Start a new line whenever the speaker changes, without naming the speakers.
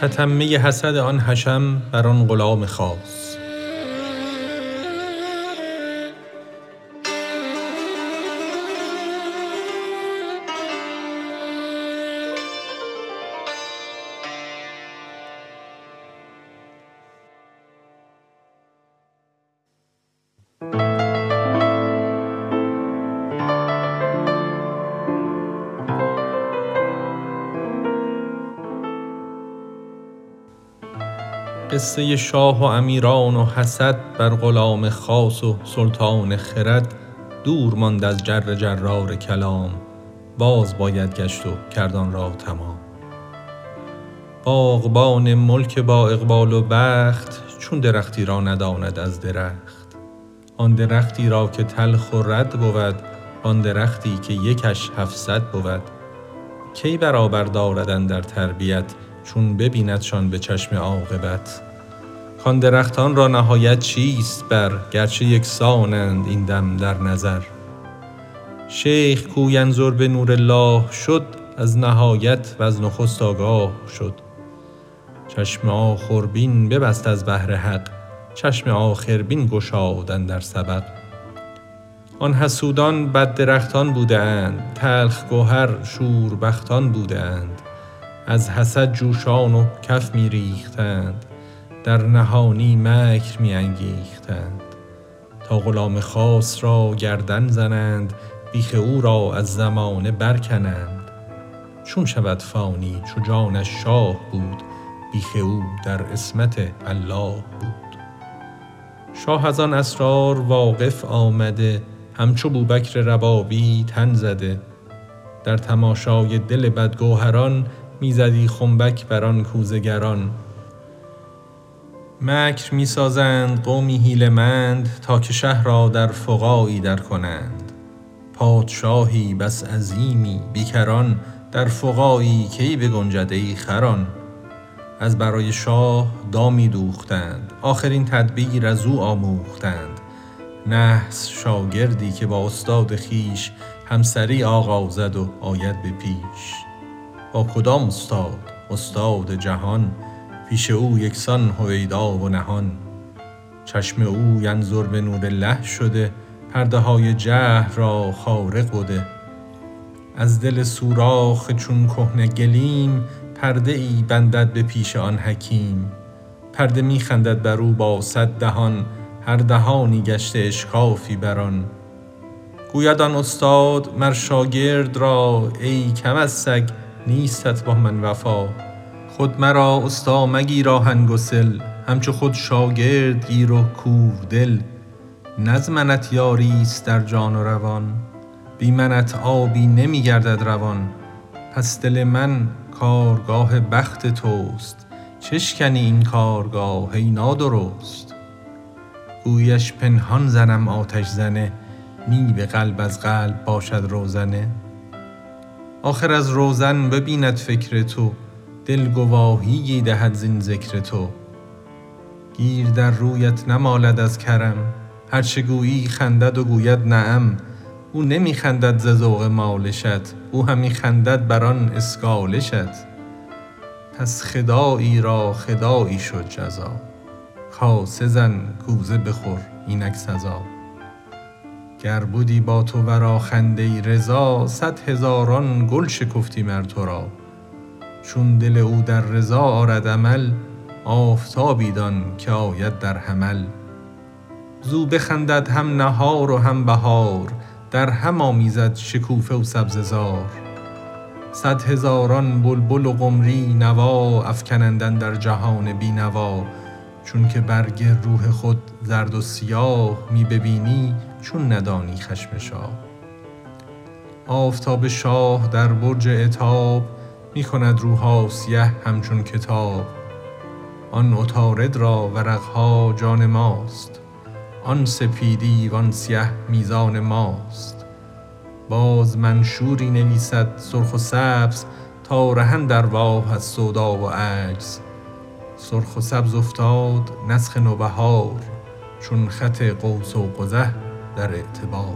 تتمه حسد آن حشم بر آن غلام خاص. قصه شاه و امیران و حسد بر غلام خاص و سلطان خرد دور ماند از جر جرار کلام. باز باید گشت و کرد آن را تمام. باغبان ملک با اقبال و بخت چون درختی را نداند از درخت. آن درختی را که تلخ و رد بود وآن درختی که یکش هفصد بود. کی برابر دارد اندر تربیت؟ چون ببیندشان به چشم عاقبت. کآن درختان را نهایت چیست بر گرچه یکسانند این دم در نظر؟ شیخ کو ینظر بنور الله شد از نهایت وز نخست آگاه شد. چشم آخربین ببست از بهر حق چشم آخربین گشاد اندر سبق. آن حسودان بددرختان بوده اند تلخ گهر شوربختان بوده اند. از حسد جوشان و کف می ریختند. در نهانی مکر می انگیختند. تا غلام خاص را گردن زنند بیخ او را از زمانه برکنند. چون شود فانی چو جانش شاه بود بیخ او در عصمت الله بود. شاه از آن اسرار واقف آمده همچو بوبکر ربابی تن زده. در تماشای دل بدگوهران می زدی خنبک بر آن کوزه گران مکر می سازند قومی حیله مند تا که شه را در فغاعی در کنند. پادشاهی بس عظیمی بی کران در فغاعی کی بگنجد ای خران؟ از برای شاه دامی دوختند آخر این تدبیر از او آموختند. نحس شاگردی که با استاد خویش همسری آغازد و آید به پیش. با کدام استاد؟ استاد جهان. پیش او یکسان هویدا و نهان. چشم او ینظر بنور الله شده. پرده های جهل را خارق بده. از دل سوراخ چون کهنه گلیم پرده ای بندد به پیش آن حکیم. پرده می خندد بر او با صد دهان. هر دهانی گشته اشکافی بر آن. گوید آن استاد مر شاگرد را ای کم از سگ. نیستت با من وفا خود مرا استا مگیر آهن گسل همچو خود شاگرد گیر و کوردل نه ز منت یاریست در جان و روان بی منت آبی نمی گردد روان پس دل من کارگاه بخت توست چه شکنی این کارگاه ای نادرست گوییش پنهان زنم آتش زنه نی به قلب از قلب باشد روزنه آخر از روزن ببیند فکر تو دل گواهیی دهد زین ذکر تو. گیر در رویت نمالد از کرم هر چه گویی خندد و گوید نعم. او نمی خندد ز ذوق مالشت او همی خندد بر آن اسگالشت پس خداعی را خداعی شد جزا کاسه زن کوزه بخور اینک سزا. گر بدی با تو ورا خنده رضا صد هزاران گل شکفتی مر تو را. چون دل او در رضا آرد عمل آفتابی دان که آید در حمل. زو بخندد هم نهار و هم بهار در هم آمیزد شکوفه و سبزه زار. صد هزاران بلبل و قمری نوا افکنند اندر جهان بی نوا چونک برگ روح خود زرد و سیاه می ببینی چون ندانی خشم شاه. آفتاب شاه در برج عتاب می کند روها سیه همچون کتاب. آن عطارد را ورق ها جان ماست آن سپیدی وآن سیه میزان ماست. باز منشوری نویسد سرخ و سبز تا رهند ارواح از سودا و عجز. سرخ و سبز افتاد نسخ نوبهار چون خط قوس و قزح در اعتبار.